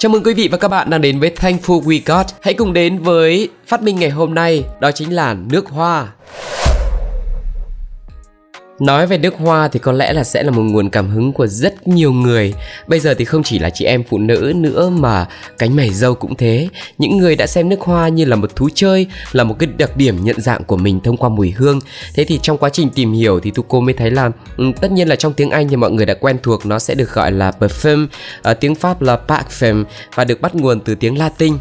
Chào mừng quý vị và các bạn đang đến với Thankful We Got. Hãy cùng đến với phát minh ngày hôm nay, đó chính là nước hoa. Nói về nước hoa thì có lẽ là sẽ là một nguồn cảm hứng của rất nhiều người. Bây giờ thì không chỉ là chị em phụ nữ nữa mà cánh mày dâu cũng thế. Những người đã xem nước hoa như là một thú chơi, là một cái đặc điểm nhận dạng của mình thông qua mùi hương. Thế thì trong quá trình tìm hiểu thì cô mới thấy là ừ, tất nhiên là trong tiếng Anh thì mọi người đã quen thuộc nó sẽ được gọi là perfume, ở tiếng Pháp là parfum và được bắt nguồn từ tiếng Latin.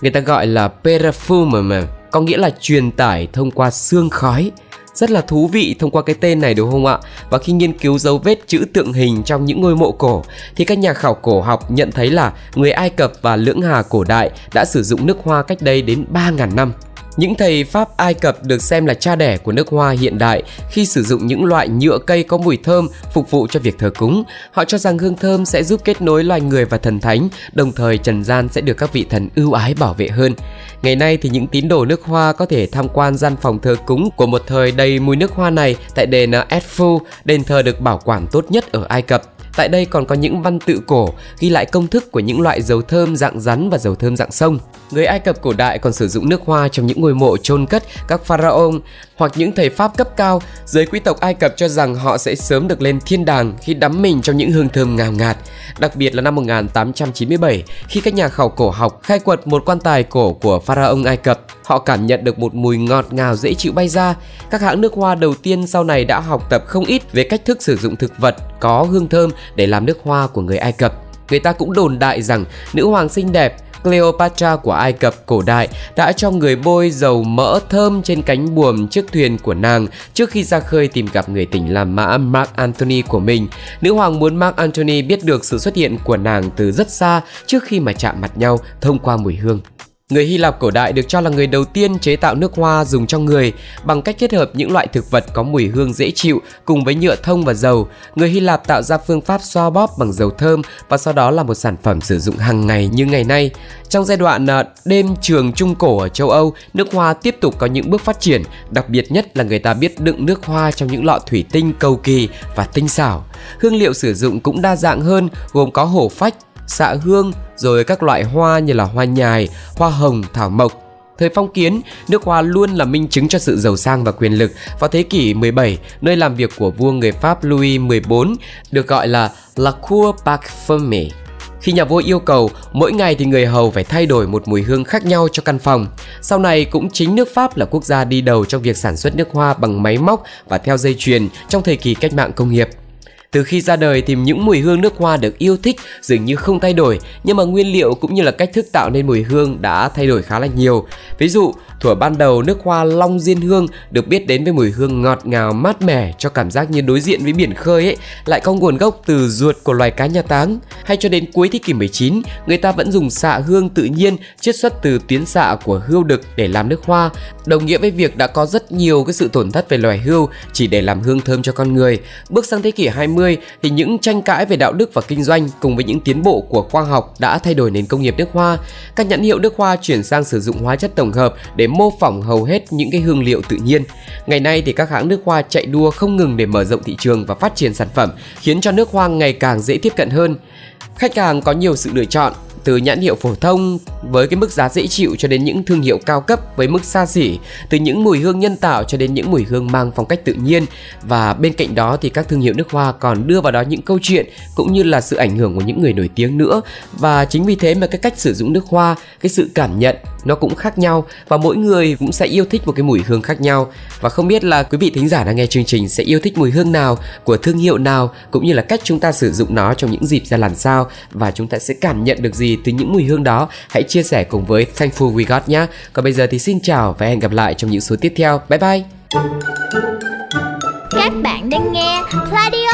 Người ta gọi là perfume mà có nghĩa là truyền tải thông qua xương khói rất là thú vị thông qua cái tên này, đúng không ạ? Và khi nghiên cứu dấu vết chữ tượng hình trong những ngôi mộ cổ, thì các nhà khảo cổ học nhận thấy là người Ai Cập và Lưỡng Hà cổ đại đã sử dụng nước hoa cách đây đến 3.000 năm. Những thầy Pháp Ai Cập được xem là cha đẻ của nước hoa hiện đại khi sử dụng những loại nhựa cây có mùi thơm phục vụ cho việc thờ cúng. Họ cho rằng hương thơm sẽ giúp kết nối loài người và thần thánh, đồng thời trần gian sẽ được các vị thần ưu ái bảo vệ hơn. Ngày nay thì những tín đồ nước hoa có thể tham quan gian phòng thờ cúng của một thời đầy mùi nước hoa này tại đền Edfu, đền thờ được bảo quản tốt nhất ở Ai Cập. Tại đây còn có những văn tự cổ ghi lại công thức của những loại dầu thơm dạng rắn và dầu thơm dạng sông. Người Ai Cập cổ đại còn sử dụng nước hoa trong những ngôi mộ chôn cất các pharaoh hoặc những thầy Pháp cấp cao. Giới quý tộc Ai Cập cho rằng họ sẽ sớm được lên thiên đàng khi đắm mình trong những hương thơm ngào ngạt. Đặc biệt là năm 1897 khi các nhà khảo cổ học khai quật một quan tài cổ của pharaoh Ai Cập, họ cảm nhận được một mùi ngọt ngào dễ chịu bay ra. Các hãng nước hoa đầu tiên sau này đã học tập không ít về cách thức sử dụng thực vật có hương thơm để làm nước hoa của người Ai Cập. Người ta cũng đồn đại rằng nữ hoàng xinh đẹp Cleopatra của Ai Cập cổ đại đã cho người bôi dầu mỡ thơm trên cánh buồm chiếc thuyền của nàng trước khi ra khơi tìm gặp người tình làm mã Mark Antony của mình. Nữ hoàng muốn Mark Antony biết được sự xuất hiện của nàng từ rất xa trước khi mà chạm mặt nhau thông qua mùi hương. Người Hy Lạp cổ đại được cho là người đầu tiên chế tạo nước hoa dùng cho người bằng cách kết hợp những loại thực vật có mùi hương dễ chịu cùng với nhựa thông và dầu. Người Hy Lạp tạo ra phương pháp xoa bóp bằng dầu thơm và sau đó là một sản phẩm sử dụng hàng ngày như ngày nay. Trong giai đoạn à, đêm trường trung cổ ở châu Âu, nước hoa tiếp tục có những bước phát triển, đặc biệt nhất là người ta biết đựng nước hoa trong những lọ thủy tinh cầu kỳ và tinh xảo. Hương liệu sử dụng cũng đa dạng hơn, gồm có hổ phách, xạ hương, rồi các loại hoa như là hoa nhài, hoa hồng, thảo mộc. Thời phong kiến, nước hoa luôn là minh chứng cho sự giàu sang và quyền lực. Vào thế kỷ 17, nơi làm việc của vua người Pháp Louis XIV được gọi là La Cour Parfumée. Khi nhà vua yêu cầu, mỗi ngày thì người hầu phải thay đổi một mùi hương khác nhau cho căn phòng. Sau này cũng chính nước Pháp là quốc gia đi đầu trong việc sản xuất nước hoa bằng máy móc và theo dây chuyền trong thời kỳ cách mạng công nghiệp. Từ khi ra đời thì những mùi hương nước hoa được yêu thích dường như không thay đổi, nhưng mà nguyên liệu cũng như là cách thức tạo nên mùi hương đã thay đổi khá là nhiều. Ví dụ, thuở ban đầu nước hoa long diên hương được biết đến với mùi hương ngọt ngào mát mẻ cho cảm giác như đối diện với biển khơi ấy, lại có nguồn gốc từ ruột của loài cá nhà táng. Hay cho đến cuối thế kỷ 19, người ta vẫn dùng xạ hương tự nhiên chiết xuất từ tuyến xạ của hươu đực để làm nước hoa, đồng nghĩa với việc đã có rất nhiều cái sự tổn thất về loài hươu chỉ để làm hương thơm cho con người. Bước sang thế kỷ 20 20 thì những tranh cãi về đạo đức và kinh doanh cùng với những tiến bộ của khoa học đã thay đổi nền công nghiệp nước hoa. Các nhãn hiệu nước hoa chuyển sang sử dụng hóa chất tổng hợp để mô phỏng hầu hết những cái hương liệu tự nhiên. Ngày nay thì các hãng nước hoa chạy đua không ngừng để mở rộng thị trường và phát triển sản phẩm, khiến cho nước hoa ngày càng dễ tiếp cận hơn. Khách hàng có nhiều sự lựa chọn từ nhãn hiệu phổ thông với cái mức giá dễ chịu cho đến những thương hiệu cao cấp với mức xa xỉ, từ những mùi hương nhân tạo cho đến những mùi hương mang phong cách tự nhiên. Và bên cạnh đó thì các thương hiệu nước hoa còn đưa vào đó những câu chuyện cũng như là sự ảnh hưởng của những người nổi tiếng nữa. Và chính vì thế mà cái cách sử dụng nước hoa, cái sự cảm nhận nó cũng khác nhau và mỗi người cũng sẽ yêu thích một cái mùi hương khác nhau. Và không biết là quý vị thính giả đang nghe chương trình sẽ yêu thích mùi hương nào của thương hiệu nào cũng như là cách chúng ta sử dụng nó trong những dịp ra làm sao và chúng ta sẽ cảm nhận được gì từ những mùi hương đó, hãy chia sẻ cùng với Thankful We Got nhé. Còn bây giờ thì xin chào và hẹn gặp lại trong những số tiếp theo. Bye bye. Các bạn đang nghe Radio